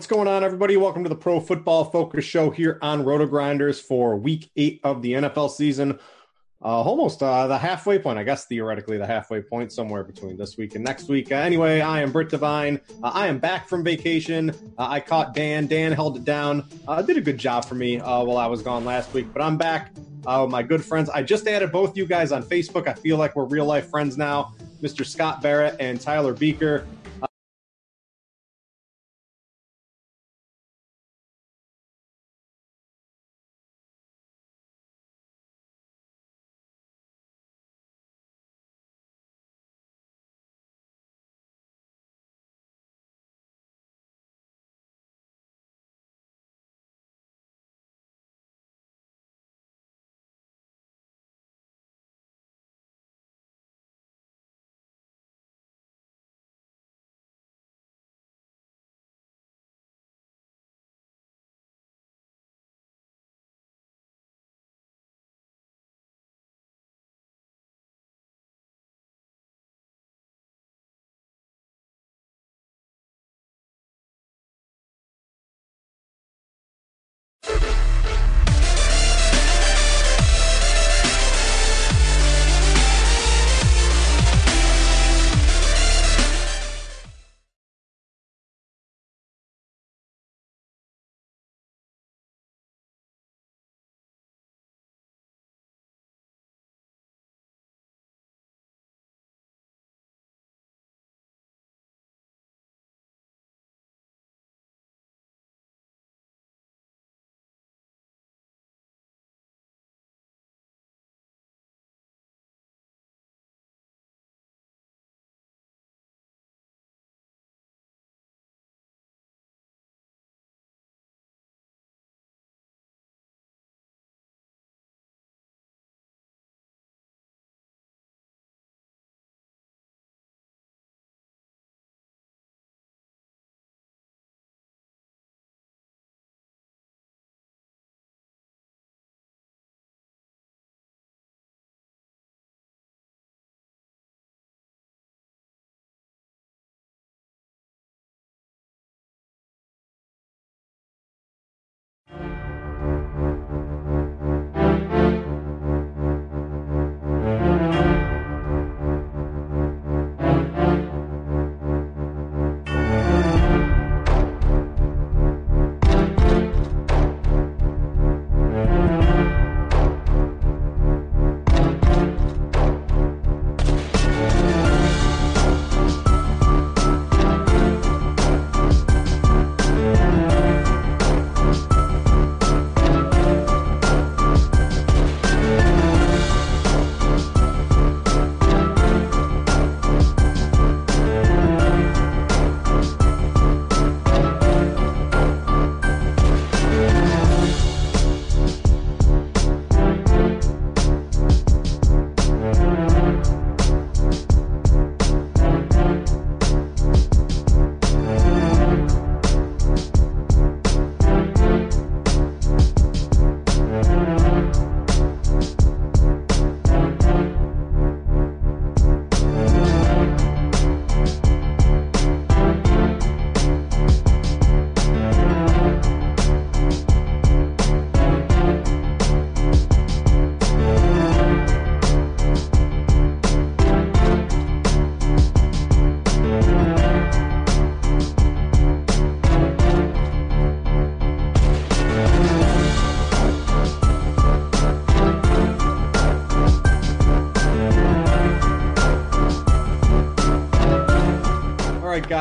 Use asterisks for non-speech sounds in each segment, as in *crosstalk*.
What's going on, everybody? Welcome to the Pro Football Focus Show here on Roto Grinders for Week Eight of the NFL season. Uh, almost uh, the halfway point, I guess theoretically the halfway point, somewhere between this week and next week. Uh, anyway, I am Britt Devine. Uh, I am back from vacation. Uh, I caught Dan. Dan held it down. did a good job for me while I was gone last week, but I'm back. my good friends. I just added both you guys on Facebook. I feel like we're real life friends now. Mr. Scott Barrett and Tyler Buecher.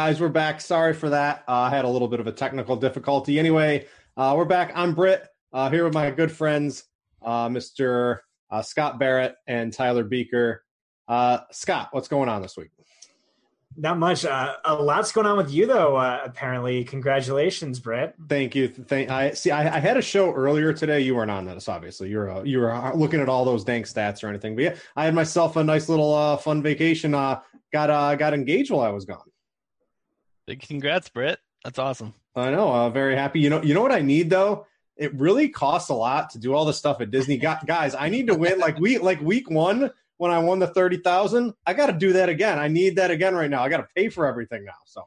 Guys, we're back. Sorry for that. Uh, I had a little bit of a technical difficulty. Anyway, uh, we're back. I'm Britt uh, here with my good friends, uh, Mr. Uh, Scott Barrett and Tyler Buecher. Uh, Scott, what's going on this week? Not much. Uh, a lot's going on with you, though. Uh, apparently, congratulations, Britt. Thank you. Thank. I see. I, I, had a show earlier today. You weren't on this, obviously. You were uh, you were looking at all those dank stats or anything. But yeah, I had myself a nice little uh, fun vacation. Uh, got uh, got engaged while I was gone. Big congrats, Brett. That's awesome. I know. Uh, very happy. You know. You know what I need though. It really costs a lot to do all the stuff at Disney. guys, I need to win like we like week one when I won the 30,000. I got to do that again. I need that again right now. I got to pay for everything now. So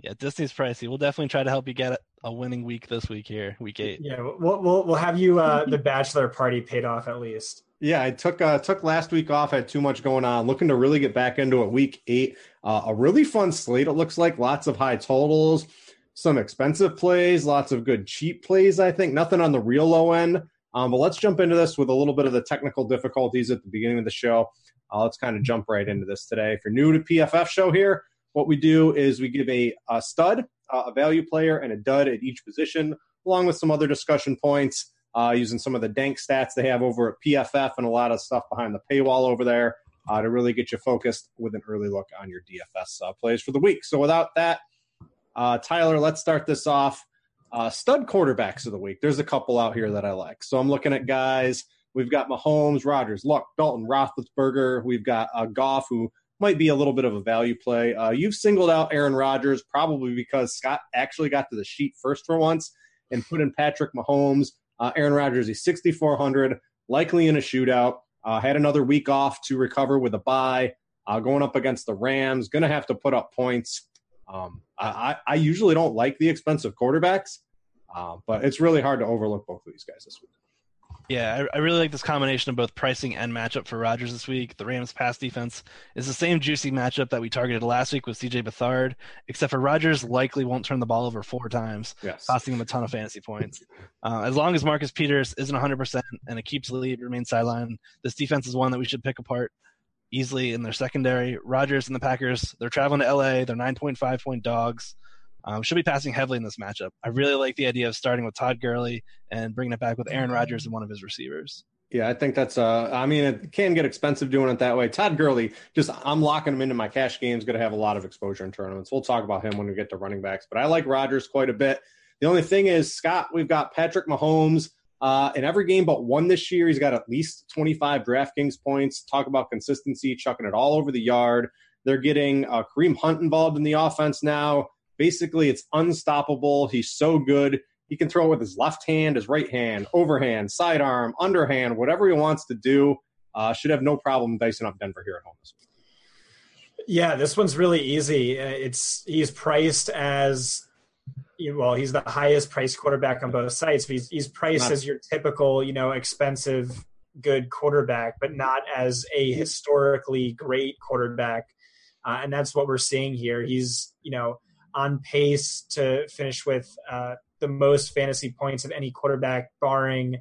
yeah, Disney's pricey. We'll definitely try to help you get a winning week this week here, week eight. Yeah, we'll we'll, we'll have you uh, the bachelor party paid off at least. Yeah, I took uh, took last week off. Had too much going on. Looking to really get back into it. Week eight, uh, a really fun slate. It looks like lots of high totals, some expensive plays, lots of good cheap plays. I think nothing on the real low end. Um, but let's jump into this with a little bit of the technical difficulties at the beginning of the show. Uh, let's kind of jump right into this today. If you're new to PFF show here, what we do is we give a, a stud, uh, a value player, and a dud at each position, along with some other discussion points uh, using some of the dank stats they have over at PFF and a lot of stuff behind the paywall over there uh, to really get you focused with an early look on your DFS uh, plays for the week. So without that, uh, Tyler, let's start this off. Uh, stud quarterbacks of the week. There's a couple out here that I like. So I'm looking at guys. We've got Mahomes, Rodgers, Luck, Dalton, Roethlisberger. We've got uh, Goff, who might be a little bit of a value play. Uh, you've singled out Aaron Rodgers probably because Scott actually got to the sheet first for once and put in Patrick Mahomes. Uh, Aaron Rodgers, he's 6,400, likely in a shootout. Uh, had another week off to recover with a bye. Uh, going up against the Rams, going to have to put up points. Um, I, I usually don't like the expensive quarterbacks, uh, but it's really hard to overlook both of these guys this week. Yeah, I, I, really like this combination of both pricing and matchup for Rodgers this week. The Rams' pass defense is the same juicy matchup that we targeted last week with CJ Beathard, except for Rodgers likely won't turn the ball over four times, yes. costing him a ton of fantasy points. Uh, as long as Marcus Peters isn't 100% and it keeps the lead, remains sideline, this defense is one that we should pick apart easily in their secondary. Rodgers and the Packers, they're traveling to LA. They're 9.5 point dogs. Um, should be passing heavily in this matchup. I really like the idea of starting with Todd Gurley and bringing it back with Aaron Rodgers and one of his receivers. Yeah, I think that's. Uh, I mean, it can get expensive doing it that way. Todd Gurley, just I'm locking him into my cash games. Going to have a lot of exposure in tournaments. We'll talk about him when we get to running backs. But I like Rodgers quite a bit. The only thing is, Scott, we've got Patrick Mahomes uh, in every game but one this year. He's got at least 25 DraftKings points. Talk about consistency, chucking it all over the yard. They're getting uh, Kareem Hunt involved in the offense now. Basically, it's unstoppable. He's so good. He can throw it with his left hand, his right hand, overhand, sidearm, underhand, whatever he wants to do. Uh, should have no problem dicing up Denver here at home this week. Yeah, this one's really easy. Uh, it's he's priced as well. He's the highest priced quarterback on both sites. He's, he's priced not, as your typical, you know, expensive good quarterback, but not as a historically great quarterback. Uh, and that's what we're seeing here. He's you know on pace to finish with uh, the most fantasy points of any quarterback, barring,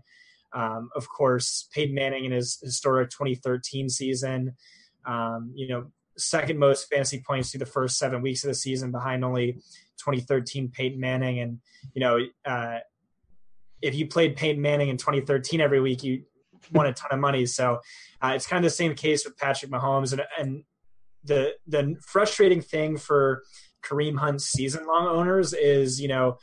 um, of course, Peyton Manning in his historic 2013 season. Um, you know, second most fantasy points through the first seven weeks of the season, behind only 2013 Peyton Manning. And you know, uh, if you played Peyton Manning in 2013 every week, you won a ton of money. So uh, it's kind of the same case with Patrick Mahomes. And, and the the frustrating thing for Kareem Hunt season long owners is, you know,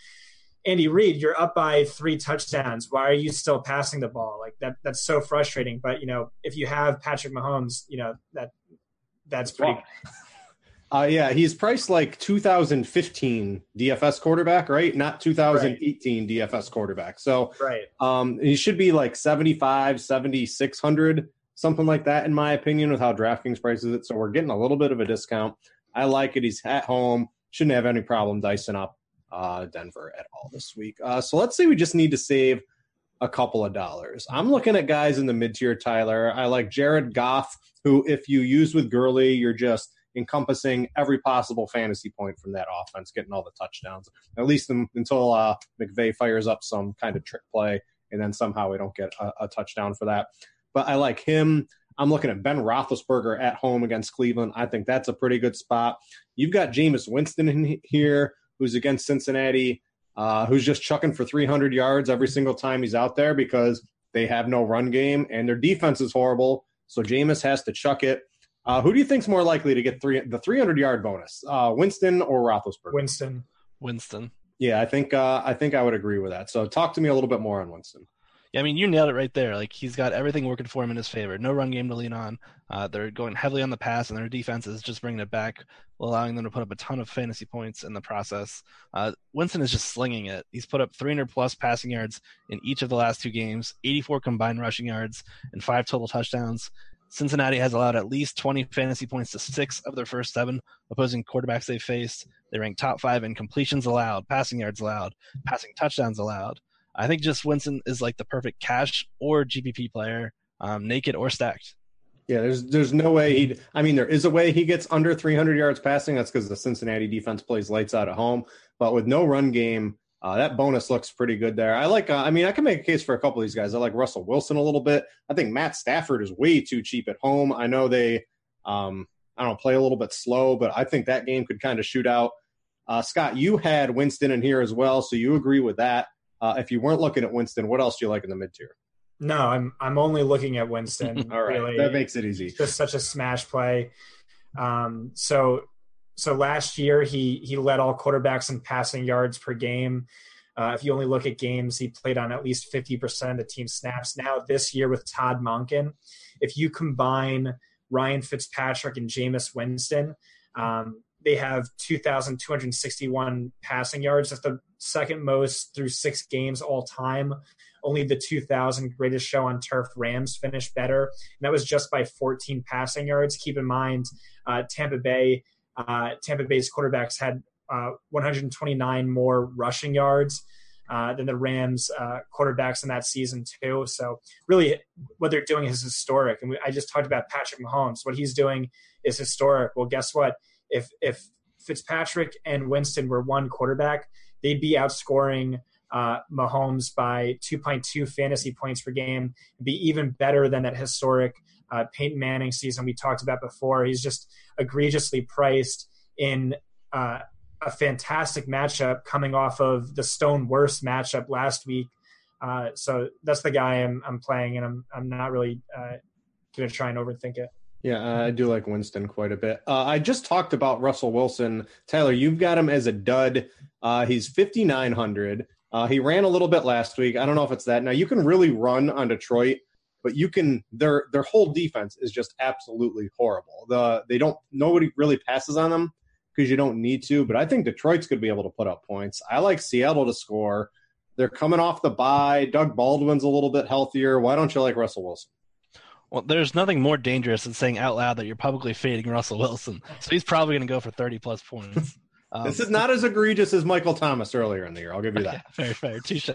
Andy Reid, you're up by three touchdowns. Why are you still passing the ball? Like that that's so frustrating. But you know, if you have Patrick Mahomes, you know, that that's pretty uh, yeah, he's priced like 2015 DFS quarterback, right? Not 2018 right. DFS quarterback. So right. um, he should be like 75, 7600, something like that, in my opinion, with how DraftKings prices it. So we're getting a little bit of a discount. I like it. He's at home. Shouldn't have any problem dicing up uh, Denver at all this week. Uh, so let's say we just need to save a couple of dollars. I'm looking at guys in the mid tier, Tyler. I like Jared Goff, who, if you use with Gurley, you're just encompassing every possible fantasy point from that offense, getting all the touchdowns, at least until uh, McVay fires up some kind of trick play, and then somehow we don't get a, a touchdown for that. But I like him. I'm looking at Ben Roethlisberger at home against Cleveland. I think that's a pretty good spot. You've got Jameis Winston in here, who's against Cincinnati, uh, who's just chucking for 300 yards every single time he's out there because they have no run game and their defense is horrible. So Jameis has to chuck it. Uh, who do you think's more likely to get three the 300 yard bonus, uh, Winston or Roethlisberger? Winston. Winston. Yeah, I think uh, I think I would agree with that. So talk to me a little bit more on Winston. I mean, you nailed it right there. Like he's got everything working for him in his favor. No run game to lean on. Uh, they're going heavily on the pass, and their defense is just bringing it back, allowing them to put up a ton of fantasy points in the process. Uh, Winston is just slinging it. He's put up 300 plus passing yards in each of the last two games, 84 combined rushing yards, and five total touchdowns. Cincinnati has allowed at least 20 fantasy points to six of their first seven opposing quarterbacks they faced. They rank top five in completions allowed, passing yards allowed, passing touchdowns allowed. I think just Winston is like the perfect cash or GPP player, um, naked or stacked. Yeah, there's there's no way he. I mean, there is a way he gets under 300 yards passing. That's because the Cincinnati defense plays lights out at home. But with no run game, uh, that bonus looks pretty good there. I like. Uh, I mean, I can make a case for a couple of these guys. I like Russell Wilson a little bit. I think Matt Stafford is way too cheap at home. I know they, um, I don't know, play a little bit slow, but I think that game could kind of shoot out. Uh, Scott, you had Winston in here as well, so you agree with that. Uh, if you weren't looking at Winston, what else do you like in the mid tier? No, I'm I'm only looking at Winston. *laughs* All right, really. that makes it easy. Just such a smash play. Um, so so last year he he led all quarterbacks in passing yards per game. Uh, if you only look at games, he played on at least 50% of the team snaps. Now this year with Todd Monken, if you combine Ryan Fitzpatrick and Jameis Winston, um, they have 2,261 passing yards. That's the second most through six games all time. Only the 2000 greatest show on turf Rams finished better. And that was just by 14 passing yards. Keep in mind, uh, Tampa Bay, uh, Tampa Bay's quarterbacks had uh, 129 more rushing yards. Uh, than the Rams uh, quarterbacks in that season too. So really, what they're doing is historic. And we, I just talked about Patrick Mahomes. What he's doing is historic. Well, guess what? If if Fitzpatrick and Winston were one quarterback, they'd be outscoring uh, Mahomes by 2.2 fantasy points per game, be even better than that historic uh, Peyton Manning season we talked about before. He's just egregiously priced in uh, a fantastic matchup coming off of the Stone worst matchup last week. Uh, so that's the guy I'm, I'm playing, and I'm I'm not really uh, going to try and overthink it. Yeah, I do like Winston quite a bit. Uh, I just talked about Russell Wilson. Tyler, you've got him as a dud. Uh, he's 5,900. Uh, he ran a little bit last week. I don't know if it's that. Now, you can really run on Detroit, but you can their their whole defense is just absolutely horrible. The they don't nobody really passes on them because you don't need to. But I think Detroit's going to be able to put up points. I like Seattle to score. They're coming off the bye. Doug Baldwin's a little bit healthier. Why don't you like Russell Wilson? Well, there's nothing more dangerous than saying out loud that you're publicly fading Russell Wilson. So he's probably going to go for 30 plus points. *laughs* Um, this is not as egregious as Michael Thomas earlier in the year. I'll give you that. *laughs* fair, fair, touche.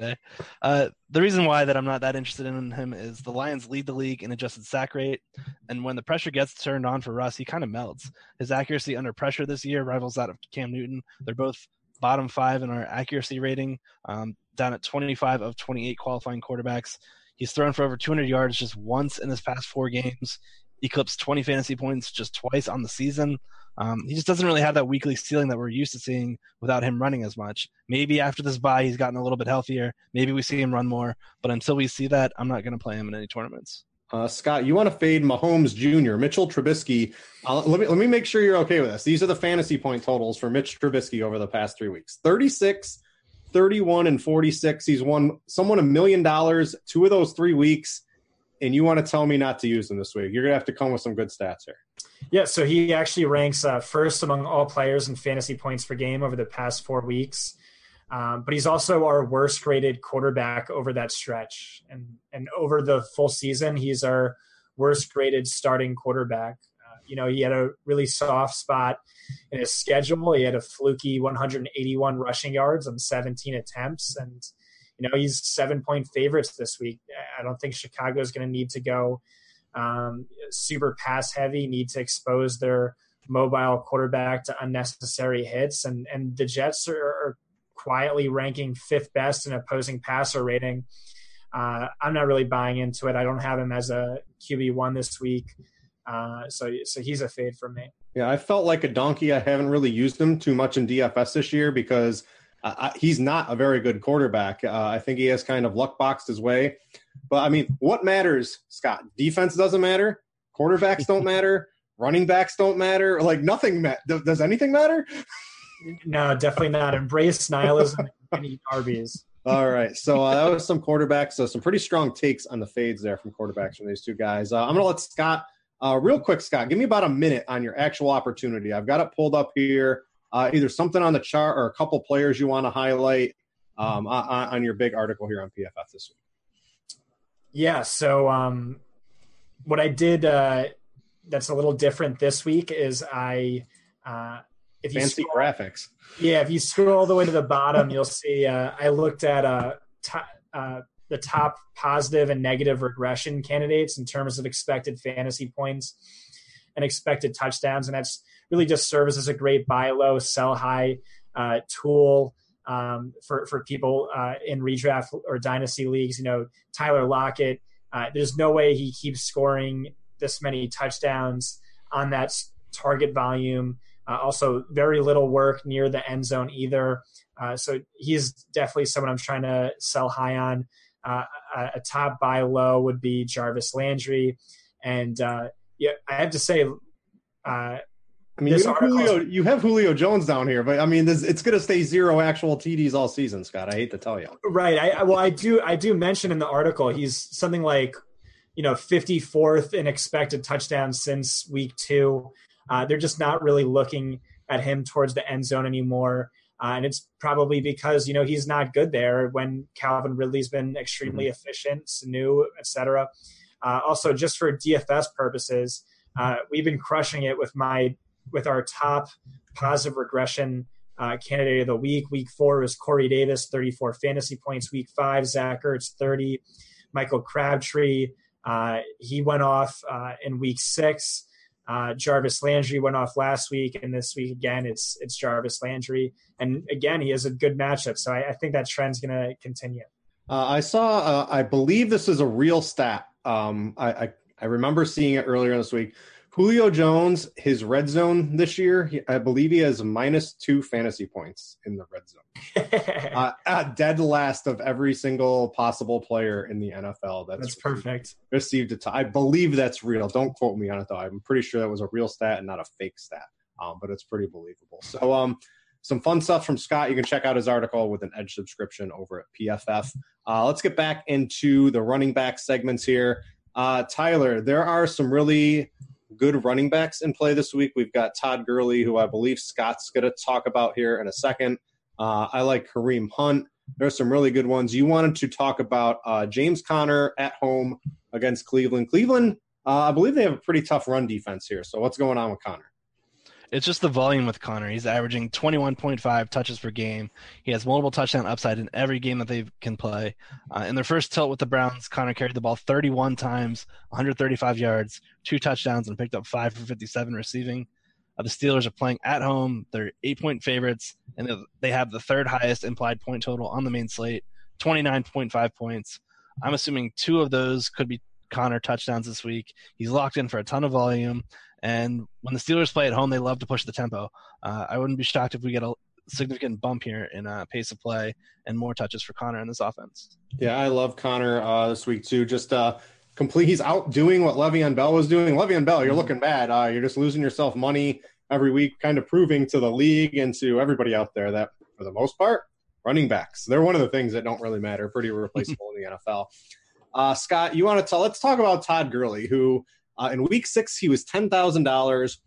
Uh, the reason why that I'm not that interested in him is the Lions lead the league in adjusted sack rate, and when the pressure gets turned on for Russ, he kind of melts. His accuracy under pressure this year rivals that of Cam Newton. They're both bottom five in our accuracy rating, um, down at 25 of 28 qualifying quarterbacks. He's thrown for over 200 yards just once in his past four games, eclipsed 20 fantasy points just twice on the season. Um, he just doesn't really have that weekly ceiling that we're used to seeing without him running as much. Maybe after this bye, he's gotten a little bit healthier. Maybe we see him run more. But until we see that, I'm not going to play him in any tournaments. Uh, Scott, you want to fade Mahomes Jr., Mitchell Trubisky. Uh, let me let me make sure you're okay with this. These are the fantasy point totals for Mitch Trubisky over the past three weeks: 36, 31 and 46. He's won someone a million dollars two of those three weeks. And you want to tell me not to use him this week? You're going to have to come with some good stats here. Yeah, so he actually ranks uh, first among all players in fantasy points per game over the past four weeks. Um, but he's also our worst graded quarterback over that stretch. And, and over the full season, he's our worst graded starting quarterback. You know, he had a really soft spot in his schedule. He had a fluky 181 rushing yards on 17 attempts. And, you know, he's seven point favorites this week. I don't think Chicago is going to need to go um, super pass heavy, need to expose their mobile quarterback to unnecessary hits. And, and the Jets are, are quietly ranking fifth best in opposing passer rating. uh, I'm not really buying into it. I don't have him as a QB one this week, uh, so so he's a fade for me. Yeah, I felt like a donkey. I haven't really used him too much in DFS this year because uh, he's not a very good quarterback. Uh, I think he has kind of luck boxed his way. But I mean, what matters, Scott? Defense doesn't matter. Quarterbacks don't *laughs* matter. Running backs don't matter. Like nothing. Ma- does anything matter? No, definitely not. Embrace nihilism and eat *laughs* Arby's. All right. So uh, that was some quarterbacks. So some pretty strong takes on the fades there from quarterbacks from these two guys. Uh, I'm going to let Scott, uh, real quick, Scott, give me about a minute on your actual opportunity. I've got it pulled up here. Uh, either something on the chart or a couple players you want to highlight um, on, on, your big article here on PFF this week. Yeah. So um, what I did uh, that's a little different this week is I uh, if fancy scroll, graphics. Yeah, if you scroll all the way to the bottom, you'll see uh, I looked at uh, uh, the top positive and negative regression candidates in terms of expected fantasy points and expected touchdowns, and that's really just serves as a great buy low, sell high uh, tool um, for for people uh, in redraft or dynasty leagues. You know, Tyler Lockett. Uh, there's no way he keeps scoring this many touchdowns on that target volume uh, also, very little work near the end zone either. Uh, so he's definitely someone I'm trying to sell high on. Uh, a, a, top buy low would be Jarvis Landry, and uh, yeah, I have to say. Uh, I mean, you have, Julio, you have, Julio, Jones down here, but I mean, this, it's going to stay zero actual TDs all season, Scott. I hate to tell you. Right. I, well, I do. I do mention in the article he's something like, you know, 54th in expected touchdowns since week two. Uh, they're just not really looking at him towards the end zone anymore. Uh, and it's probably because you know he's not good there when Calvin Ridley's been extremely mm-hmm. efficient, Sanu, etc. Uh, also, just for DFS purposes, uh, we've been crushing it with my with our top positive regression uh, candidate of the week. Week four is Corey Davis, 34 fantasy points. Week five, Zach Ertz, 30. Michael Crabtree, uh, he went off uh, in week six. Uh, Jarvis Landry went off last week, and this week again, it's it's Jarvis Landry, and again, he has a good matchup. So I, I think that trend's going to continue. Uh, I saw, uh, I believe this is a real stat. Um, I, I, I remember seeing it earlier this week. Julio Jones, his red zone this year, he, I believe he has minus two fantasy points in the red zone. *laughs* uh, at dead last of every single possible player in the NFL. That's, that's perfect. Received a t- I believe that's real. Don't quote me on it though. I'm pretty sure that was a real stat and not a fake stat. Um, but it's pretty believable. So um, some fun stuff from Scott. You can check out his article with an Edge subscription over at PFF. Uh, let's get back into the running back segments here. Uh, Tyler, there are some really good running backs in play this week. We've got Todd Gurley, who I believe Scott's going to talk about here in a second. Uh, I like Kareem Hunt. There's some really good ones. You wanted to talk about uh, James Conner at home against Cleveland. Cleveland, uh, I believe they have a pretty tough run defense here. So what's going on with Conner? It's just the volume with Conner. He's averaging 21.5 touches per game. He has multiple touchdown upside in every game that they can play. Uh, in their first tilt with the Browns, Conner carried the ball 31 times, 135 yards, two touchdowns, and picked up five for 57 receiving. Uh, the Steelers are playing at home. They're eight point favorites, and they have the third highest implied point total on the main slate 29.5 points. I'm assuming two of those could be Conner touchdowns this week. He's locked in for a ton of volume. And when the Steelers play at home, they love to push the tempo. Uh, I wouldn't be shocked if we get a significant bump here in uh, pace of play and more touches for Conner in this offense. Yeah, I love Conner uh, this week too. Just uh, complete. He's out doing what Le'Veon Bell was doing. Le'Veon Bell, you're looking bad. Uh, you're just losing yourself money every week, kind of proving to the league and to everybody out there that for the most part, running backs they're one of the things that don't really matter. Pretty *laughs* replaceable in the NFL. Uh, Scott, you want to tell? Let's talk about Todd Gurley, who uh, in week six, he was $10,000.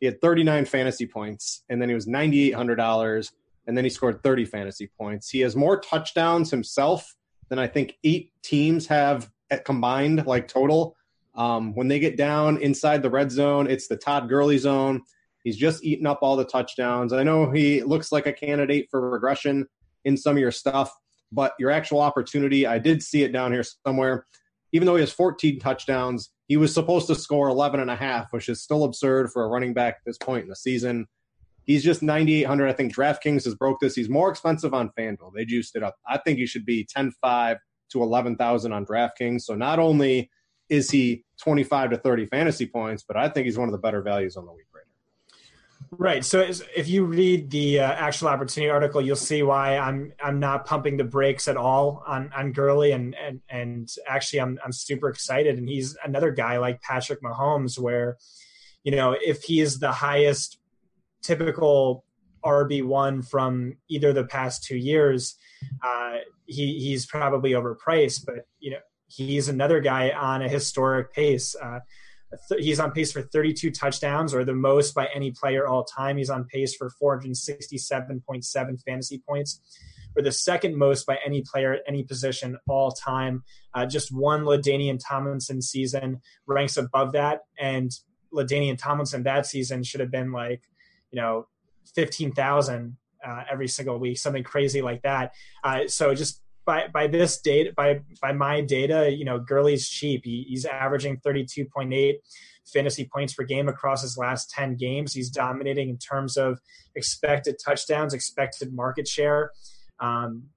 He had 39 fantasy points, and then he was $9,800, and then he scored 30 fantasy points. He has more touchdowns himself than I think eight teams have combined, like total. Um, when they get down inside the red zone, it's the Todd Gurley zone. He's just eaten up all the touchdowns. I know he looks like a candidate for regression in some of your stuff, but your actual opportunity, I did see it down here somewhere. Even though he has 14 touchdowns, he was supposed to score 11 and a half, which is still absurd for a running back at this point in the season. He's just 9,800. I think DraftKings has broke this. He's more expensive on FanDuel. They juiced it up. I think he should be 10 5, to 11,000 on DraftKings. So not only is he 25 to 30 fantasy points, but I think he's one of the better values on the week right So if you read the uh, actual opportunity article, you'll see why I'm I'm not pumping the brakes at all on on Gurley, and and and actually I'm I'm super excited. And he's another guy like Patrick Mahomes, where you know if he is the highest typical RB one from either the past two years, uh, he he's probably overpriced. But you know he's another guy on a historic pace. Uh, he's on pace for 32 touchdowns, or the most by any player all time. He's on pace for 467.7 fantasy points, or the second most by any player at any position all time. Uh, just one LaDainian Tomlinson season ranks above that, and LaDainian Tomlinson that season should have been like, you know, 15,000 uh, every single week, something crazy like that. Uh, so just by by this data, by by my data, you know, Gurley's cheap. He, he's averaging 32.8 fantasy points per game across his last 10 games. He's dominating in terms of expected touchdowns, expected market share. Um,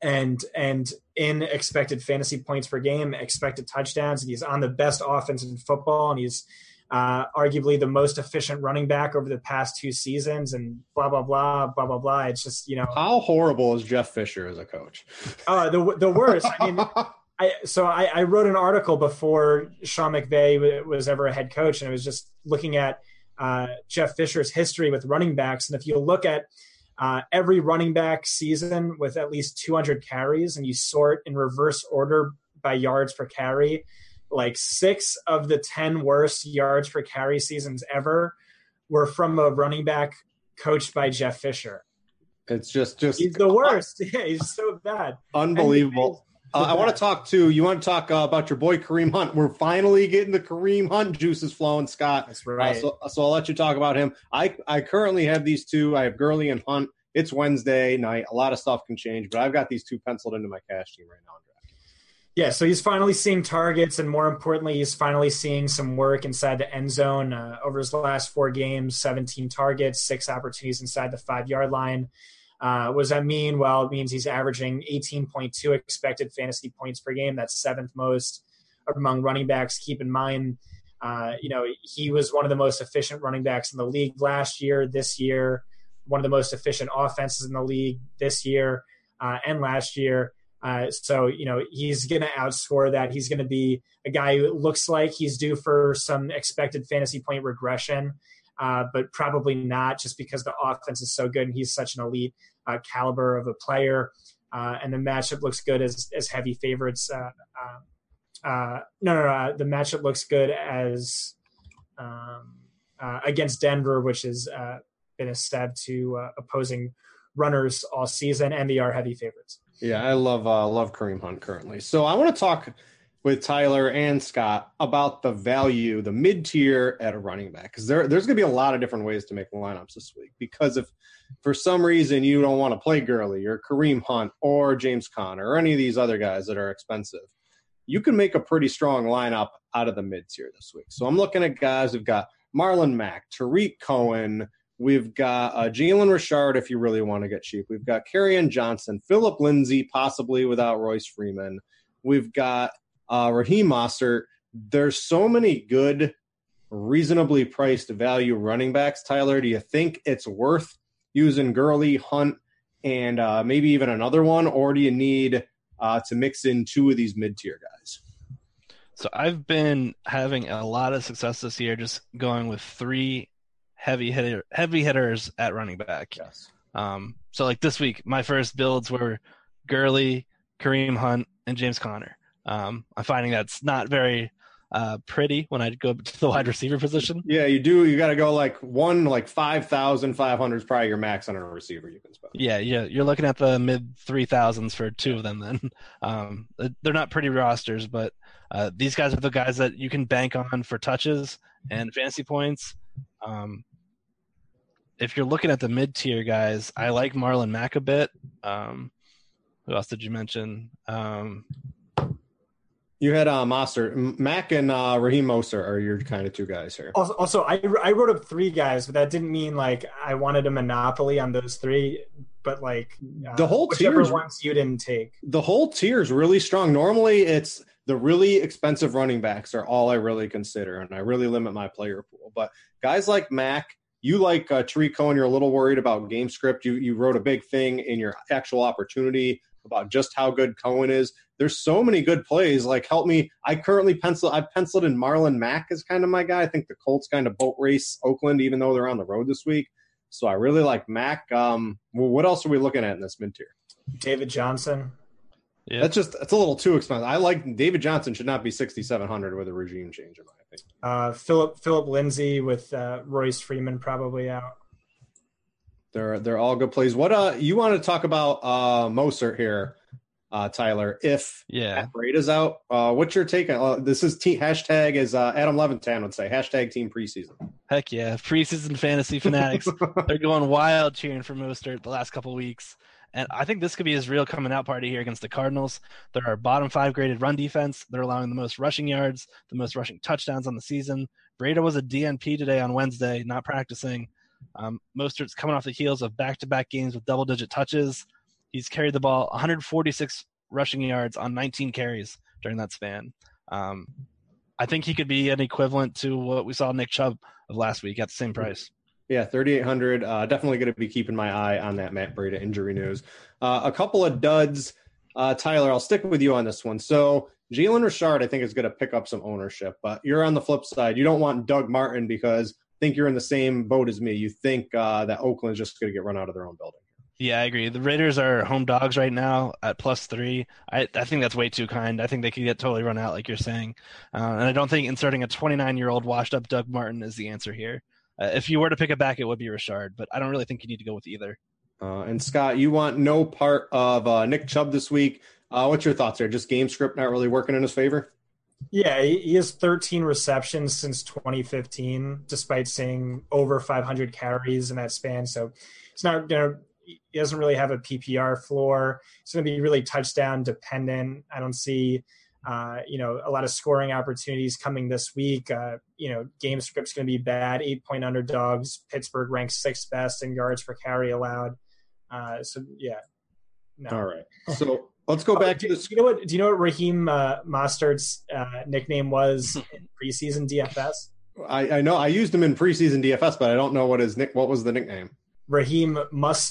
and and in expected fantasy points per game, expected touchdowns. He's on the best offense in football, and he's uh, arguably the most efficient running back over the past two seasons, and blah blah blah blah blah blah. It's just you know how horrible is Jeff Fisher as a coach? Uh, the the worst. I mean, *laughs* I so I, I, wrote an article before Sean McVay was ever a head coach, and I was just looking at uh, Jeff Fisher's history with running backs, and if you look at uh, every running back season with at least 200 carries, and you sort in reverse order by yards per carry like six of the 10 worst yards per carry seasons ever were from a running back coached by Jeff Fisher. It's just, just he's the worst. *laughs* Yeah, he's so bad. Unbelievable. Uh, I want to talk to you. Want to talk uh, about your boy Kareem Hunt? We're finally getting the Kareem Hunt juices flowing, Scott. That's right. Uh, so, so, I'll let you talk about him. I I currently have these two. I have Gurley and Hunt. It's Wednesday night. A lot of stuff can change, but I've got these two penciled into my cash team right now. Yeah, so he's finally seeing targets, and more importantly, he's finally seeing some work inside the end zone. Uh, over his last four games, 17 targets, six opportunities inside the five yard line. Uh, what does that mean? Well, it means he's averaging 18.2 expected fantasy points per game. That's seventh most among running backs. Keep in mind, uh, you know, he was one of the most efficient running backs in the league last year, this year, one of the most efficient offenses in the league this year uh, and last year. Uh, so you know he's going to outscore that. He's going to be a guy who looks like he's due for some expected fantasy point regression, uh, but probably not, just because the offense is so good and he's such an elite uh, caliber of a player. Uh, and the matchup looks good as as heavy favorites. Uh, uh, no, no, no, the matchup looks good as um, against Denver, which has been a stab to opposing runners all season, and they are heavy favorites. Yeah, I love uh, love Kareem Hunt currently. So I want to talk with Tyler and Scott about the value, the mid tier at a running back, because there, there's going to be a lot of different ways to make lineups this week. Because if for some reason you don't want to play Gurley or Kareem Hunt or James Conner or any of these other guys that are expensive, you can make a pretty strong lineup out of the mid tier this week. So I'm looking at guys who've got Marlon Mack, Tarik Cohen, We've got uh, Jalen Richard if you really want to get cheap. We've got Kerryon Johnson, Philip Lindsay, possibly without Royce Freeman. We've got uh, Raheem Mostert. There's so many good, reasonably priced value running backs. Tyler, do you think it's worth using Gurley, Hunt, and uh, maybe even another one, or do you need uh, to mix in two of these mid tier guys? So I've been having a lot of success this year, just going with three heavy hitter heavy hitters at running back. Yes. Um, so like this week, my first builds were Gurley, Kareem Hunt, and James Conner. Um, I'm finding that's not very uh, pretty when I go to the wide receiver position. Yeah, you do. You got to go like one, like five thousand five hundred is probably your max on a receiver you can spend. Yeah, yeah, you're looking at the mid three thousands for two of them. Then *laughs* um, they're not pretty rosters, but uh, these guys are the guys that you can bank on for touches and fantasy points. Um, if you're looking at the mid tier guys, I like Marlon Mack a bit. Um, who else did you mention? Um, you had uh, Master Mack and uh, Raheem Mostert are your kind of two guys here. Also, also, I I wrote up three guys, but that didn't mean like I wanted a monopoly on those three. but like uh, the whole tier ones you didn't take. The whole tier is really strong. Normally, it's the really expensive running backs are all I really consider, and I really limit my player pool. But guys like Mack, you like uh, Tarik Cohen, you're a little worried about game script. You you wrote a big thing in your actual opportunity about just how good Cohen is. There's so many good plays. Like help me. I currently pencil. I've penciled in Marlon Mack as kind of my guy. I think the Colts kind of boat race Oakland, even though they're on the road this week. So I really like Mack. Um, well, what else are we looking at in this mid tier? David Johnson. Yeah. That's just that's a little too expensive. I like David Johnson should not be sixty seven hundred with a regime change in my opinion. Uh, Philip Philip Lindsay with uh, Royce Freeman probably out. They're they're all good plays. What uh you want to talk about uh Mostert here, uh Tyler? If yeah is out, uh what's your take on uh, this is t- hashtag as uh, Adam Levitan would say, hashtag team preseason. Heck yeah. Preseason fantasy fanatics. *laughs* they're going wild cheering for Mostert the last couple weeks. And I think this could be his real coming out party here against the Cardinals. They're our bottom five graded run defense. They're allowing the most rushing yards, the most rushing touchdowns on the season. Breida was a DNP today on Wednesday, not practicing. Um, Mostert's coming off the heels of back to back games with double digit touches. He's carried the ball 146 rushing yards on 19 carries during that span. Um, I think he could be an equivalent to what we saw Nick Chubb of last week at the same price. Yeah, 3,800. Uh, definitely going to be keeping my eye on that Matt Breida injury news. Uh, a couple of duds. Uh, Tyler, I'll stick with you on this one. So Jalen Richard, I think, is going to pick up some ownership, but you're on the flip side. You don't want Doug Martin because I think you're in the same boat as me. You think uh, that Oakland's just going to get run out of their own building. Yeah, I agree. The Raiders are home dogs right now at plus three. I, I think that's way too kind. I think they could get totally run out, like you're saying. Uh, and I don't think inserting a 29 year old washed up Doug Martin is the answer here. Uh, if you were to pick a back, it would be Richard, but I don't really think you need to go with either. Uh, and Scott, you want no part of uh, Nick Chubb this week. Uh, what's your thoughts there? Just game script not really working in his favor? Yeah, he has 13 receptions since 2015, despite seeing over 500 carries in that span. So it's not going to, he doesn't really have a PPR floor. It's going to be really touchdown dependent. I don't see uh, you know, a lot of scoring opportunities coming this week. Uh, you know, game script's going to be bad. Eight point underdogs. Pittsburgh ranks sixth best in yards per carry allowed. Uh, so yeah. No. All right. So let's go oh, back to this. You know what? Do you know what Raheem uh, Mostert's uh, nickname was in *laughs* preseason DFS? I, I know I used him in preseason DFS, but I don't know what his nick. What was the nickname? Raheem Must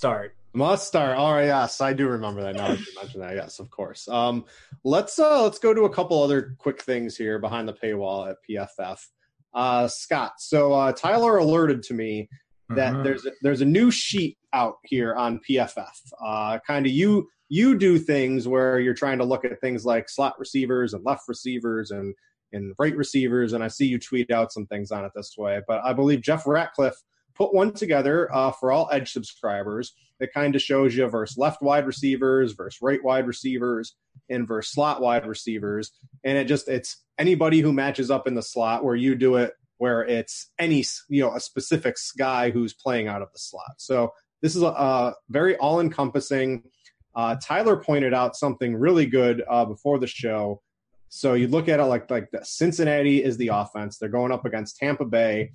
Start. Must start. All right, yes, I do remember that. Now that you mention that, yes, of course. Um, let's uh, let's go to a couple other quick things here behind the paywall at PFF. Uh, Scott, so uh, Tyler alerted to me that mm-hmm. there's a, there's a new sheet out here on PFF. Uh, kind of you you do things where you're trying to look at things like slot receivers and left receivers and and right receivers, and I see you tweet out some things on it this way. But I believe Jeff Ratcliffe put one together uh, for all Edge subscribers that kind of shows you versus left wide receivers, versus right wide receivers, and versus slot wide receivers. And it just it's anybody who matches up in the slot where you do it where it's any you know a specific guy who's playing out of the slot. So this is a, a very all encompassing. Uh, Tyler pointed out something really good uh, before the show. So you look at it like like Cincinnati is the offense. They're going up against Tampa Bay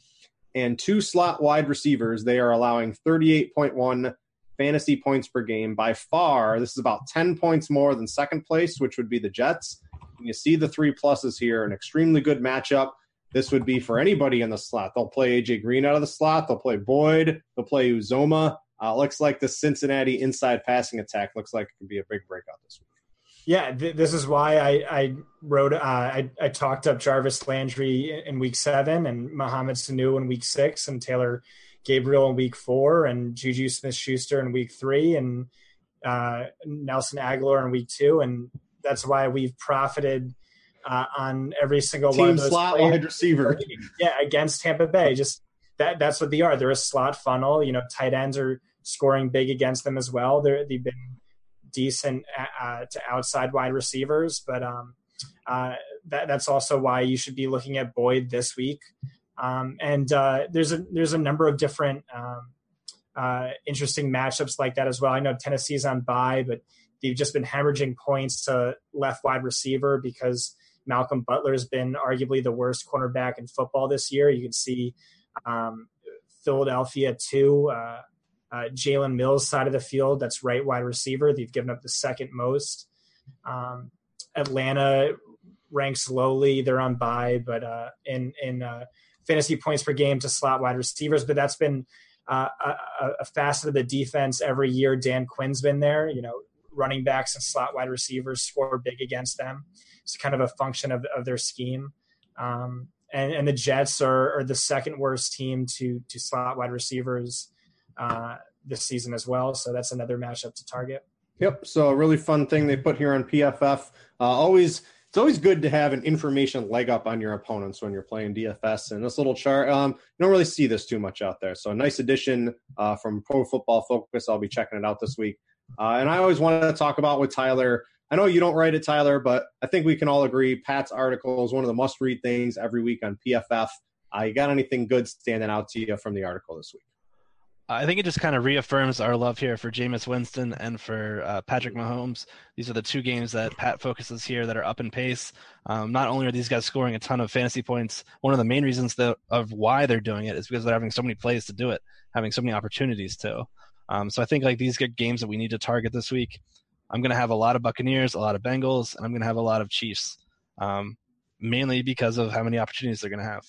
and two slot wide receivers. They are allowing 38.1 fantasy points per game. By far, this is about 10 points more than second place, which would be the Jets. And you see the three pluses here, an extremely good matchup. This would be for anybody in the slot. They'll play AJ Green out of the slot. They'll play Boyd. They'll play Uzomah. Uh, looks like the Cincinnati inside passing attack looks like it could be a big breakout this week. Yeah, th- this is why I, I wrote. Uh, I, I talked up Jarvis Landry in week seven and Mohamed Sanu in week six and Taylor Gabriel in week four and Juju Smith Schuster in week three and uh, Nelson Agholor in week two. And that's why we've profited uh, on every single Team one of those slot players. wide receiver. *laughs* Yeah, against Tampa Bay. Just that that's what they are. They're a slot funnel. You know, tight ends are scoring big against them as well. They're, they've been decent uh, uh to outside wide receivers, but um, uh, that, that's also why you should be looking at Boyd this week. Um, and uh, there's a there's a number of different um, uh, interesting matchups like that as well. I know Tennessee's on bye, but they've just been hemorrhaging points to left wide receiver because Malcolm Butler has been arguably the worst cornerback in football this year. You can see um, Philadelphia too. Uh, uh, Jalen Mills side of the field. That's right wide receiver. They've given up the second most. Um, Atlanta ranks lowly. They're on bye, but uh, in in uh, fantasy points per game to slot wide receivers. But that's been uh, a, a, facet of the defense every year. Dan Quinn's been there. You know, running backs and slot wide receivers score big against them. It's kind of a function of, of their scheme. Um, and, and the Jets are, are, the second worst team to to slot wide receivers uh, this season as well. So that's another matchup to target. Yep. So a really fun thing they put here on PFF. Uh, always it's always good to have an information leg up on your opponents when you're playing DFS. And this little chart, um, you don't really see this too much out there. So a nice addition uh, from Pro Football Focus. I'll be checking it out this week. Uh, and I always wanted to talk about with Tyler. I know you don't write it, Tyler, but I think we can all agree Pat's article is one of the must read things every week on PFF. Uh, you got anything good standing out to you from the article this week? I think it just kind of reaffirms our love here for Jameis Winston and for uh, Patrick Mahomes. These are the two games that Pat focuses here that are up in pace. Um, not only are these guys scoring a ton of fantasy points, one of the main reasons that, of why they're doing it is because they're having so many plays to do it, having so many opportunities to. Um, so I think like these good games that we need to target this week. I'm going to have a lot of Buccaneers, a lot of Bengals, and I'm going to have a lot of Chiefs, um, mainly because of how many opportunities they're going to have.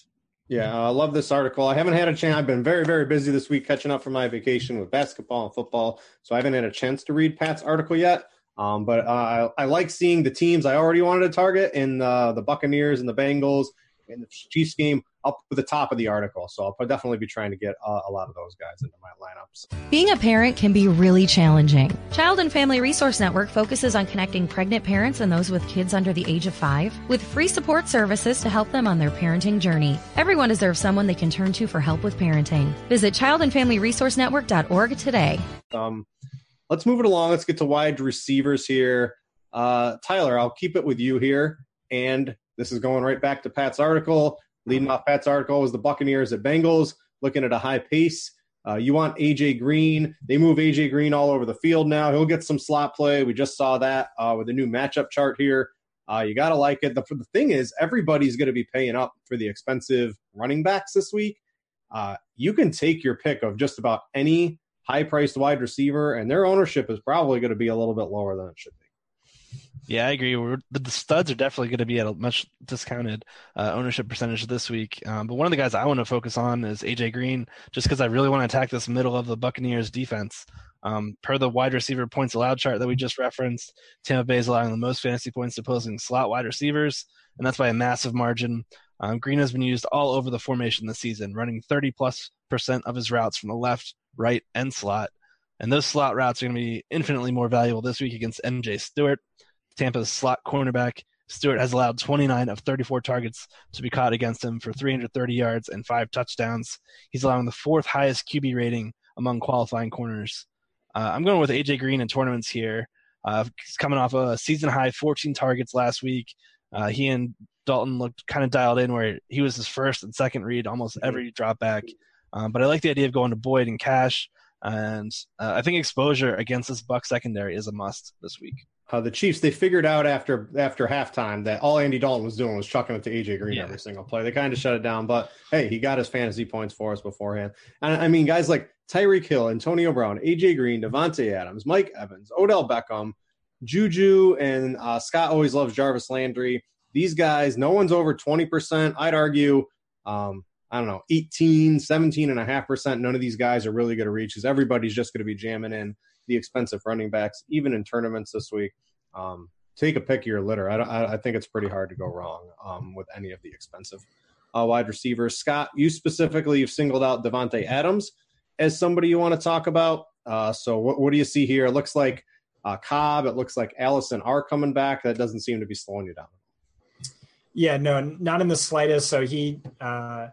Yeah, I love this article. I haven't had a chance. I've been very, very busy this week catching up from my vacation with basketball and football, so I haven't had a chance to read Pat's article yet. Um, but uh, I, I, like seeing the teams I already wanted to target in uh, the Buccaneers and the Bengals in the Chiefs game up at the top of the article. So I'll definitely be trying to get uh, a lot of those guys into my lineups. Being a parent can be really challenging. Child and Family Resource Network focuses on connecting pregnant parents and those with kids under the age of five with free support services to help them on their parenting journey. Everyone deserves someone they can turn to for help with parenting. Visit childandfamilyresourcenetwork.org today. Um, let's move it along. Let's get to wide receivers here. Uh, Tyler, I'll keep it with you here. And this is going right back to Pat's article. Leading off Pat's article was the Buccaneers at Bengals, looking at a high pace. Uh, you want AJ Green. They move AJ Green all over the field now. He'll get some slot play. We just saw that uh, with the new matchup chart here. Uh, you got to like it. The, the thing is, everybody's going to be paying up for the expensive running backs this week. Uh, you can take your pick of just about any high priced wide receiver, and their ownership is probably going to be a little bit lower than it should be. Yeah, I agree. We're, the studs are definitely going to be at a much discounted uh, ownership percentage this week. Um, but one of the guys I want to focus on is AJ Green, just because I really want to attack this middle of the Buccaneers defense. Um, per the wide receiver points allowed chart that we just referenced, Tampa Bay is allowing the most fantasy points to opposing slot wide receivers, and that's by a massive margin. Um, Green has been used all over the formation this season, running 30 plus percent of his routes from the left, right, and slot. And those slot routes are going to be infinitely more valuable this week against MJ Stewart. Tampa's slot cornerback. Stewart has allowed 29 of 34 targets to be caught against him for 330 yards and five touchdowns. He's allowing the fourth highest QB rating among qualifying corners. Uh, I'm going with AJ Green in tournaments here. Uh, he's coming off a season high 14 targets last week. Uh, he and Dalton looked kind of dialed in where he was his first and second read almost mm-hmm. every drop back. Um, but I like the idea of going to Boyd and Cash. And uh, I think exposure against this Buck secondary is a must this week. Uh, the Chiefs they figured out after after halftime that all Andy Dalton was doing was chucking it to AJ Green yeah. every single play. They kind of shut it down, but hey, he got his fantasy points for us beforehand. And I mean, guys like Tyreek Hill, Antonio Brown, AJ Green, Davante Adams, Mike Evans, Odell Beckham, Juju, and uh, Scott always loves Jarvis Landry. These guys, no one's over twenty percent. I'd argue. Um, I don't know, 18, 17 and a half percent. None of these guys are really going to reach because everybody's just going to be jamming in the expensive running backs, even in tournaments this week. Um, take a pick of your litter. I, I, think it's pretty hard to go wrong um, with any of the expensive uh, wide receivers. Scott, you specifically, you've singled out Davante Adams as somebody you want to talk about. Uh, so what, what, do you see here? It looks like uh, Cobb. It looks like Allison are coming back. That doesn't seem to be slowing you down. Yeah, no, not in the slightest. So he uh,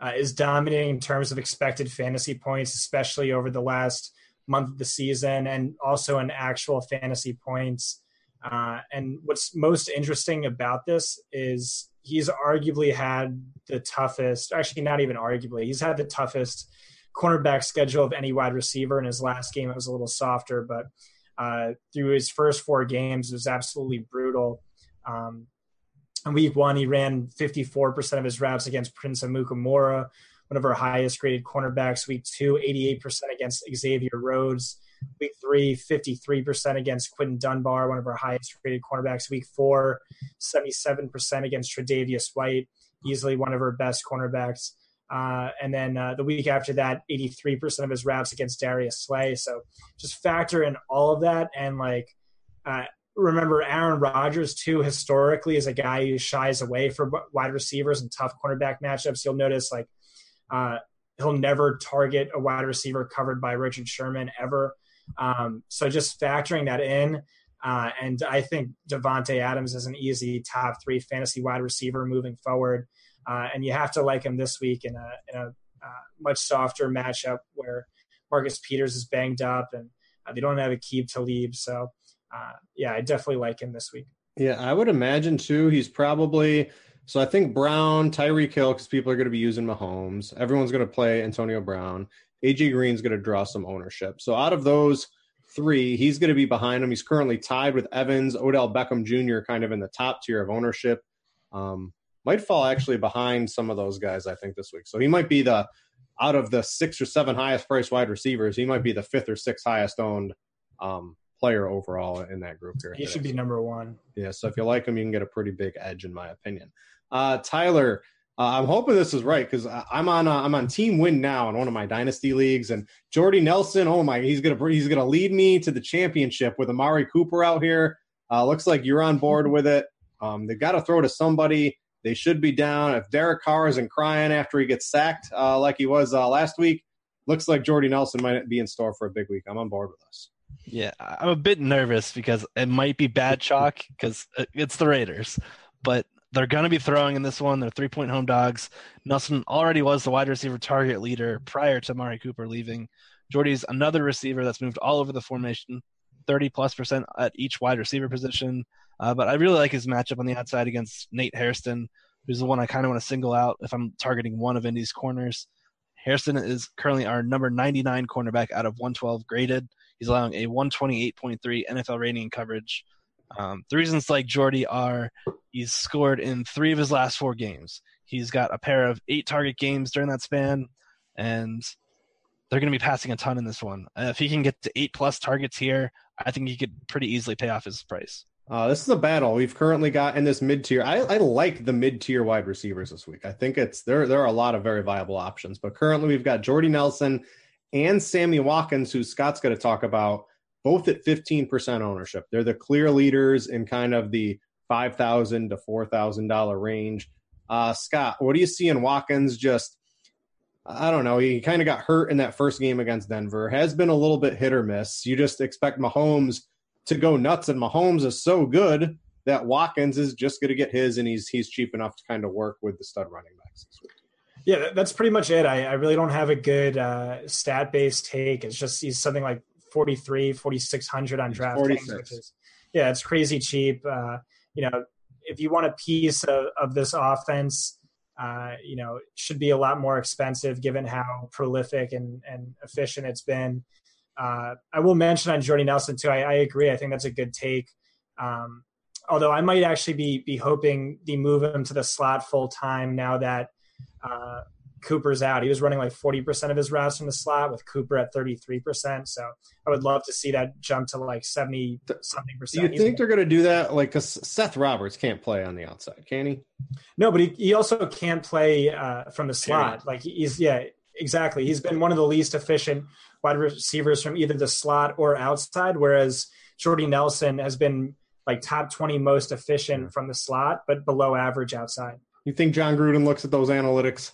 uh, is dominating in terms of expected fantasy points, especially over the last month of the season, and also in actual fantasy points. Uh, and what's most interesting about this is he's arguably had the toughest, actually, not even arguably, he's had the toughest cornerback schedule of any wide receiver. In his last game, it was a little softer, but uh, through his first four games, it was absolutely brutal. Um, in week one, he ran 54% of his routes against Prince Amukamara, one of our highest graded cornerbacks. Week two, 88% against Xavier Rhodes. Week three, 53% against Quinton Dunbar, one of our highest graded cornerbacks. Week four, 77% against Tre'Davious White, easily one of our best cornerbacks. Uh, and then uh, the week after that, 83% of his raps against Darius Slay. So just factor in all of that. And like, uh, remember Aaron Rodgers, too, historically, is a guy who shies away from wide receivers and tough cornerback matchups. You'll notice, like, uh, he'll never target a wide receiver covered by Richard Sherman ever. Um, so just factoring that in. Uh, and I think Davante Adams is an easy top three fantasy wide receiver moving forward. Uh, and you have to like him this week in a, in a uh, much softer matchup where Marcus Peters is banged up and uh, they don't have Aqib Talib. So, uh, yeah, I definitely like him this week. Yeah, I would imagine too. He's probably so. I think Brown, Tyreek Hill, because people are going to be using Mahomes. Everyone's going to play Antonio Brown. AJ Green's going to draw some ownership. So out of those three, he's going to be behind him. He's currently tied with Evans, Odell Beckham Jr., kind of in the top tier of ownership. Um, might fall actually behind some of those guys, I think, this week. So he might be the out of the six or seven highest priced wide receivers, he might be the fifth or sixth highest owned um, player overall in that group here. He should be number one. Yeah, so if you like him, you can get a pretty big edge, in my opinion. Uh, Tyler, uh, I'm hoping this is right because I'm on uh, I'm on Team Win now in one of my dynasty leagues, and Jordy Nelson. Oh my, he's gonna he's gonna lead me to the championship with Amari Cooper out here. Uh, looks like you're on board with it. Um, they've got to throw to somebody. They should be down. If Derek Carr isn't crying after he gets sacked uh, like he was uh, last week, looks like Jordy Nelson might be in store for a big week. I'm on board with us. Yeah, I'm a bit nervous because it might be bad chalk because it's the Raiders, but they're going to be throwing in this one. They're three point home dogs. Nelson already was the wide receiver target leader prior to Mari Cooper leaving. Jordy's another receiver that's moved all over the formation, 30 plus percent at each wide receiver position. Uh, but I really like his matchup on the outside against Nate Hairston, who's the one I kind of want to single out if I'm targeting one of Indy's corners. Hairston is currently our number 99 cornerback out of 112 graded. He's allowing a 128.3 NFL rating coverage. Um, the reasons like Jordy are he's scored in three of his last four games. He's got a pair of eight target games during that span, and they're going to be passing a ton in this one. Uh, if he can get to eight plus targets here, I think he could pretty easily pay off his price. Uh, this is a battle we've currently got in this mid tier. I, I, like the mid tier wide receivers this week. I think it's there. There are a lot of very viable options, but currently we've got Jordy Nelson and Sammy Watkins, who Scott's going to talk about, both at 15% ownership. They're the clear leaders in kind of the 5,000 to four thousand dollar range. Uh, Scott, what do you see in Watkins? Just I don't know. He kind of got hurt in that first game against Denver. Has been a little bit hit or miss. You just expect Mahomes to go nuts, and Mahomes is so good that Watkins is just going to get his, and he's he's cheap enough to kind of work with the stud running backs this week. Yeah, that's pretty much it. I, I really don't have a good uh, stat based take. It's just he's something like 43, 4,600 on DraftKings, which is, yeah, it's crazy cheap. Uh, you know, if you want a piece of, of this offense, uh, you know, should be a lot more expensive given how prolific and, and efficient it's been. Uh, I will mention on Jordy Nelson too. I, I, agree. I think that's a good take. Um, although I might actually be be hoping they move him to the slot full time now that uh, Cooper's out. He was running like 40% of his routes from the slot with Cooper at 33%. So I would love to see that jump to like 70 something percent. Do you think they're going to do that? Like, cause Seth Roberts can't play on the outside, can he? No, but he, he also can't play uh, from the slot. Like he's, yeah, exactly. He's been one of the least efficient wide receivers from either the slot or outside, whereas Jordy Nelson has been like top 20 most efficient from the slot, but below average outside. You think Jon Gruden looks at those analytics?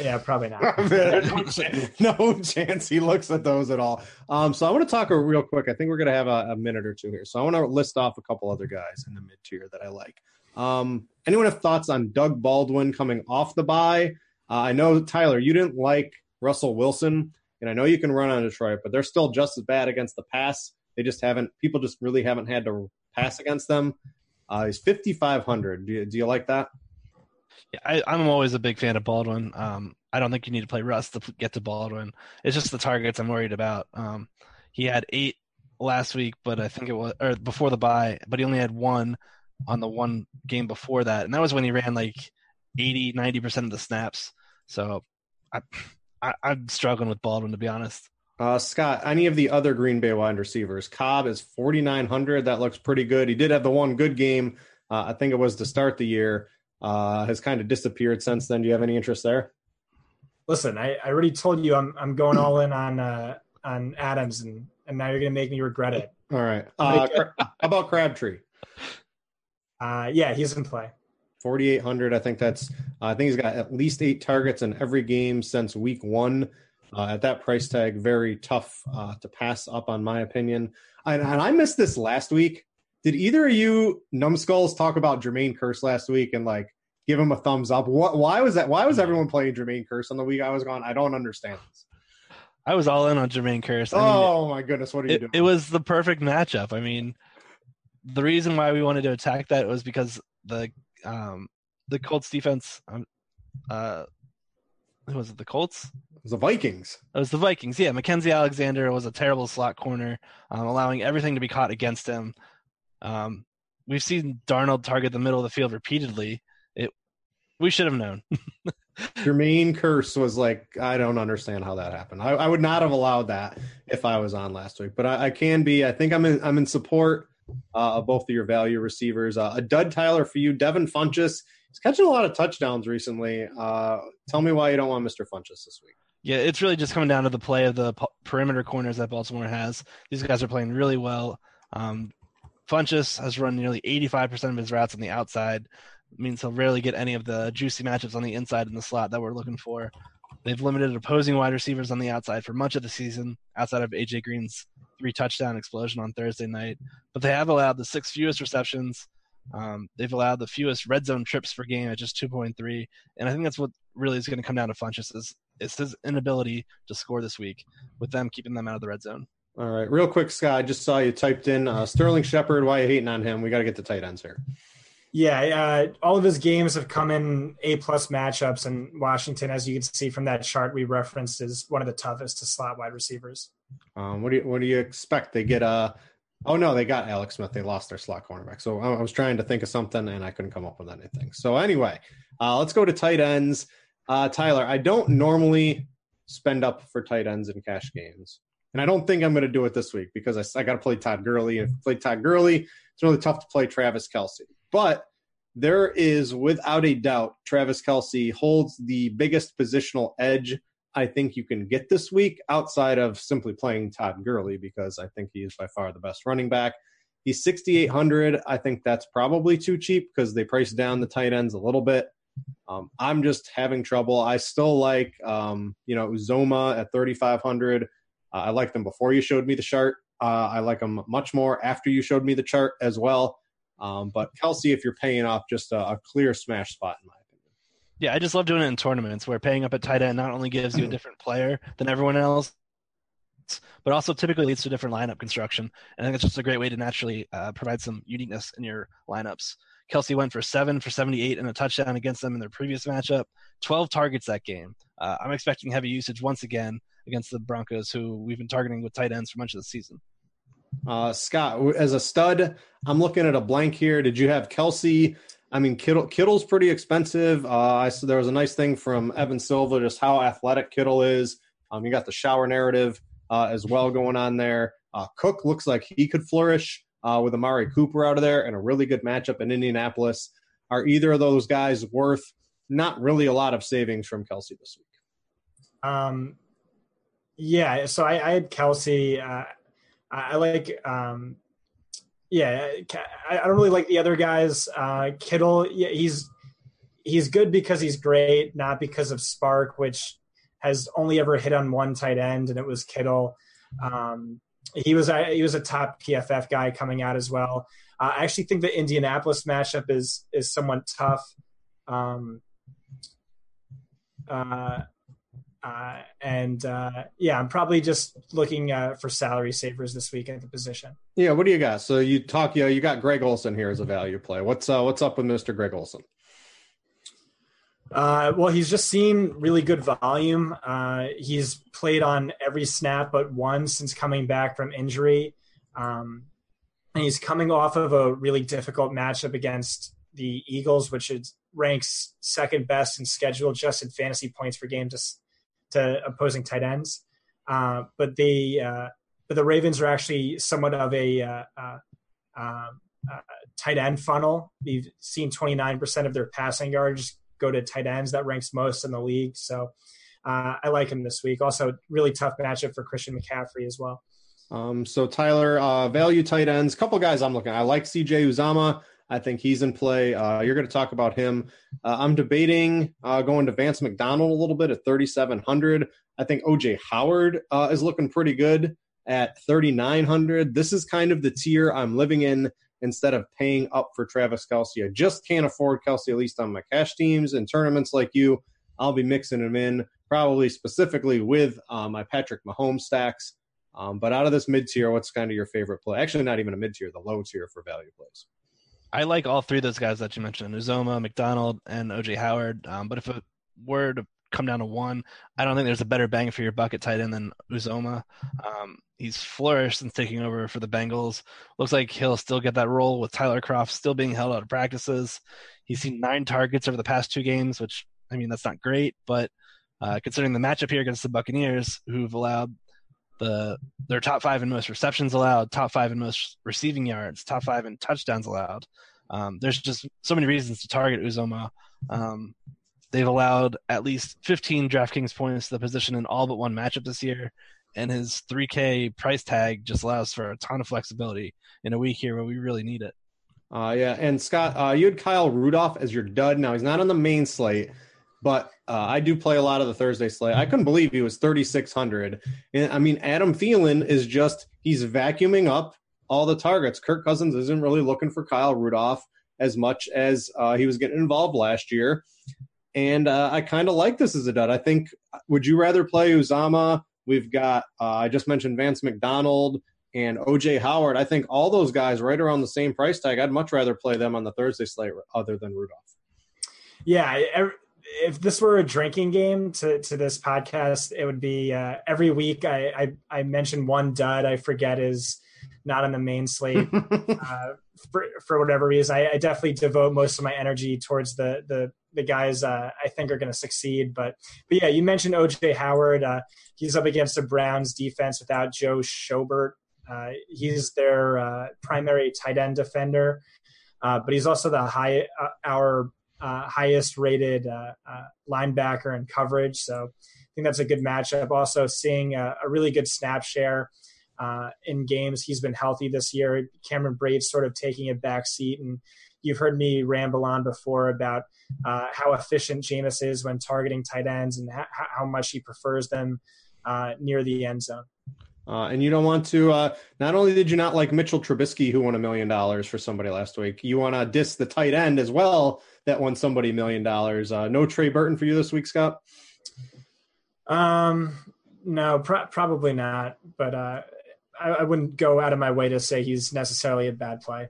Yeah, probably not. *laughs* no chance he looks at those at all. Um, so I want to talk real quick. I think we're going to have a, a, minute or two here. So I want to list off a couple other guys in the mid tier that I like. Um, anyone have thoughts on Doug Baldwin coming off the bye? Uh, I know Tyler, you didn't like Russell Wilson, and I know you can run on Detroit, but they're still just as bad against the pass. They just haven't. People just really haven't had to pass against them. Uh, he's fifty five hundred. Do do you like that? Yeah, I, I'm always a big fan of Baldwin. Um, I don't think you need to play Russ to get to Baldwin. It's just the targets I'm worried about. Um, he had eight last week, but I think it was or before the bye, but he only had one on the one game before that, and that was when he ran like 80, 90 percent of the snaps. So I, I I'm struggling with Baldwin to be honest. Uh, Scott, any of the other Green Bay wide receivers? Cobb is 4,900. That looks pretty good. He did have the one good game. Uh, I think it was to start the year. Uh, has kind of disappeared since then. Do you have any interest there? Listen, I, I already told you I'm I'm going all in on uh, on Adams, and and now you're gonna make me regret it. All right. Uh, *laughs* how about Crabtree? Uh, yeah, he's in play. 4,800. I think that's. I think he's got at least eight targets in every game since week one. Uh, at that price tag, very tough uh, to pass up, on my opinion. And, and, I missed this last week. Did either of you numbskulls talk about Jermaine Kearse last week and like give him a thumbs up? What? Why was that? Why was everyone playing Jermaine Kearse on the week I was gone? I don't understand this. I was all in on Jermaine Kearse. I oh my goodness, what are you it, doing? It was the perfect matchup. I mean, the reason why we wanted to attack that was because the um, the Colts defense um, uh, was it the Colts? It was the Vikings. It was the Vikings. Yeah, Mackensie Alexander was a terrible slot corner, um, allowing everything to be caught against him. Um, we've seen Darnold target the middle of the field repeatedly. It we should have known. *laughs* Jermaine Kearse was like, I don't understand how that happened. I, I, would not have allowed that if I was on last week, but I, I can be. I think I'm in. I'm in support uh, of both of your value receivers. Uh, a dud Tyler for you, Devin Funchess he's catching a lot of touchdowns recently. Uh, tell me why you don't want Mr. Funchess this week. Yeah, it's really just coming down to the play of the perimeter corners that Baltimore has. These guys are playing really well. Um, Funchess has run nearly 85% of his routes on the outside. Means he'll rarely get any of the juicy matchups on the inside in the slot that we're looking for. They've limited opposing wide receivers on the outside for much of the season, outside of AJ Green's three touchdown explosion on Thursday night. But they have allowed the six fewest receptions um, they've allowed the fewest red zone trips per game at just 2.3, and I think that's what really is going to come down to Funchess is is his inability to score this week, with them keeping them out of the red zone. All right, real quick, Scott. I just saw you typed in uh, Sterling Shepard. Why are you hating on him? We got to get the tight ends here. Yeah, uh, all of his games have come in A plus matchups, and Washington, as you can see from that chart we referenced, is one of the toughest to slot wide receivers. Um, what do you what do you expect? They get a Oh no, they got Alex Smith. They lost their slot cornerback. So I was trying to think of something and I couldn't come up with anything. So anyway, uh, let's go to tight ends. Uh, Tyler, I don't normally spend up for tight ends in cash games, and I don't think I'm going to do it this week because I, I got to play Todd Gurley. And play Todd Gurley, it's really tough to play Travis Kelce. But there is, without a doubt, Travis Kelce holds the biggest positional edge I think you can get this week outside of simply playing Todd Gurley because I think he is by far the best running back. He's 6,800. I think that's probably too cheap because they priced down the tight ends a little bit. Um, I'm just having trouble. I still like, um, you know, Uzomah at 3,500. Uh, I liked them before you showed me the chart. Uh, I like them much more after you showed me the chart as well. Um, but Kelce, if you're paying off, just a, a clear smash spot in my opinion. yeah, I just love doing it in tournaments where paying up at tight end not only gives you a *clears throat* different player than everyone else, but also typically leads to different lineup construction. And I think it's just a great way to naturally uh, provide some uniqueness in your lineups. Kelce went for seven for 78 and a touchdown against them in their previous matchup, 12 targets that game. Uh, I'm expecting heavy usage once again against the Broncos, who we've been targeting with tight ends for much of the season. Uh, Scott, as a stud, I'm looking at a blank here. Did you have Kelce? I mean, Kittle Kittle's pretty expensive. Uh, I saw there was a nice thing from Evan Silva, just how athletic Kittle is. Um, you got the shower narrative uh, as well going on there. Uh, Cook looks like he could flourish uh, with Amari Cooper out of there and a really good matchup in Indianapolis. Are either of those guys worth not really a lot of savings from Kelce this week? Um, yeah, so I, I had Kelce. Uh, I, like um, yeah, I, don't really like the other guys. Uh, Kittle, yeah, he's he's good because he's great, not because of SPARQ, which has only ever hit on one tight end, and it was Kittle. Um, he was a, he was a top PFF guy coming out as well. Uh, I actually think the Indianapolis matchup is is somewhat tough. Um, uh, uh, and uh, yeah, I'm probably just looking uh, for salary savers this week at the position. Yeah, what do you got? So you talk, you know, you got Greg Olsen here as a value play. What's uh, what's up with Mister Greg Olsen? Uh, well, he's just seen really good volume. Uh, he's played on every snap but one since coming back from injury. Um, and he's coming off of a really difficult matchup against the Eagles, which is, ranks second best in schedule just in fantasy points per game, just to opposing tight ends. Uh, but they uh, but the Ravens are actually somewhat of a uh, uh, um, uh, tight end funnel. We've seen 29% of their passing yards go to tight ends. That ranks most in the league. So I like him this week. Also, really tough matchup for Christian McCaffrey as well. Um, so Tyler, value tight ends. Couple guys I'm looking. At. I like C.J. Uzomah. I think he's in play. Uh, you're going to talk about him. Uh, I'm debating uh, going to Vance McDonald a little bit at 3,700. I think OJ Howard uh, is looking pretty good at 3,900. This is kind of the tier I'm living in instead of paying up for Travis Kelce. I just can't afford Kelce, at least on my cash teams and tournaments like you. I'll be mixing him in, probably specifically with uh, my Patrick Mahomes stacks. Um, but out of this mid tier, what's kind of your favorite play? Actually, not even a mid tier, the low tier for value plays. I like all three of those guys that you mentioned: Uzomah, McDonald, and OJ Howard. Um, but if it were to come down to one, I don't think there's a better bang for your bucket tight end than Uzomah. Um, he's flourished since taking over for the Bengals. Looks like he'll still get that role with Tyler Kroft still being held out of practices. He's seen nine targets over the past two games, which I mean that's not great, but uh, considering the matchup here against the Buccaneers, who've allowed the their top five in most receptions allowed, top five in most receiving yards, top five in touchdowns allowed. Um, there's just so many reasons to target Uzomah. Um, they've allowed at least 15 DraftKings points to the position in all but one matchup this year, and his 3K price tag just allows for a ton of flexibility in a week here where we really need it. Uh, yeah, and Scott, uh, you had Kyle Rudolph as your dud. Now he's not on the main slate, but uh, I do play a lot of the Thursday slate. I couldn't believe he was 3,600. And I mean, Adam Thielen is just, he's vacuuming up all the targets. Kirk Cousins isn't really looking for Kyle Rudolph as much as uh, he was getting involved last year. And uh, I kind of like this as a dud. I think, would you rather play Uzomah? We've got, uh, I just mentioned Vance McDonald and OJ Howard. I think all those guys right around the same price tag. I'd much rather play them on the Thursday slate other than Rudolph. Yeah, if this were a drinking game to, to this podcast, it would be uh, every week. I, I, I mention one dud I forget is not on the main slate *laughs* uh, for, for whatever reason. I, I, definitely devote most of my energy towards the the the guys uh, I think are going to succeed. But but yeah, you mentioned OJ Howard. Uh, he's up against the Browns defense without Joe Schobert. Uh, he's their uh, primary tight end defender, but he's also the high our uh, highest rated uh, uh, linebacker in coverage. So I think that's a good matchup. Also, seeing a, a really good snap share uh, in games. He's been healthy this year. Cameron Brate's sort of taking a back seat. And you've heard me ramble on before about uh, how efficient Jameis is when targeting tight ends and ha- how much he prefers them uh, near the end zone. Uh, and you don't want to. Uh, not only did you not like Mitchell Trubisky, who won a million dollars for somebody last week, you want to diss the tight end as well that won somebody a million dollars. Uh, no Trey Burton for you this week, Scott. Um, no, probably not. But uh, I, I wouldn't go out of my way to say he's necessarily a bad play.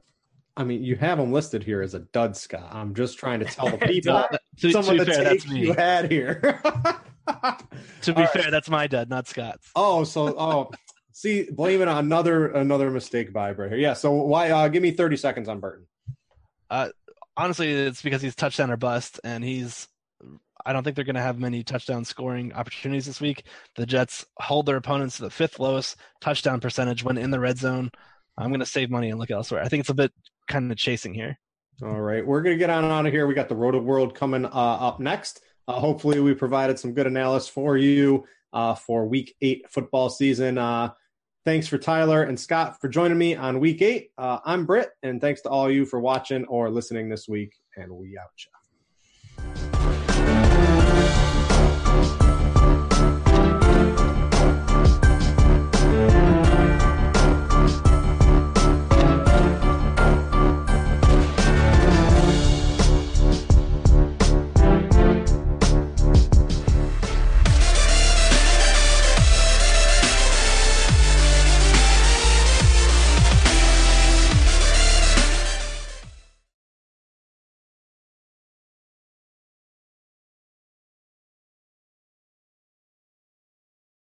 I mean, you have him listed here as a dud, Scott. I'm just trying to tell the *laughs* people to, some to of the fair, takes you had here. *laughs* *laughs* to be All fair, right. that's my dud, not Scott's. Oh, so oh, see, blaming another another mistake by Brett here. Yeah. So why? Uh, give me 30 seconds on Burton. Uh, honestly, it's because he's touchdown or bust, and he's. I don't think they're going to have many touchdown scoring opportunities this week. The Jets hold their opponents to the fifth lowest touchdown percentage when in the red zone. I'm going to save money and look elsewhere. I think it's a bit kind of chasing here. All right, we're going to get on out of here. We got the Rotoworld coming uh, up next. Uh, hopefully, we provided some good analysis for you uh, for Week Eight football season. Uh, thanks for Tyler and Scott for joining me on Week Eight. Uh, I'm Britt, and thanks to all you for watching or listening this week. And we out.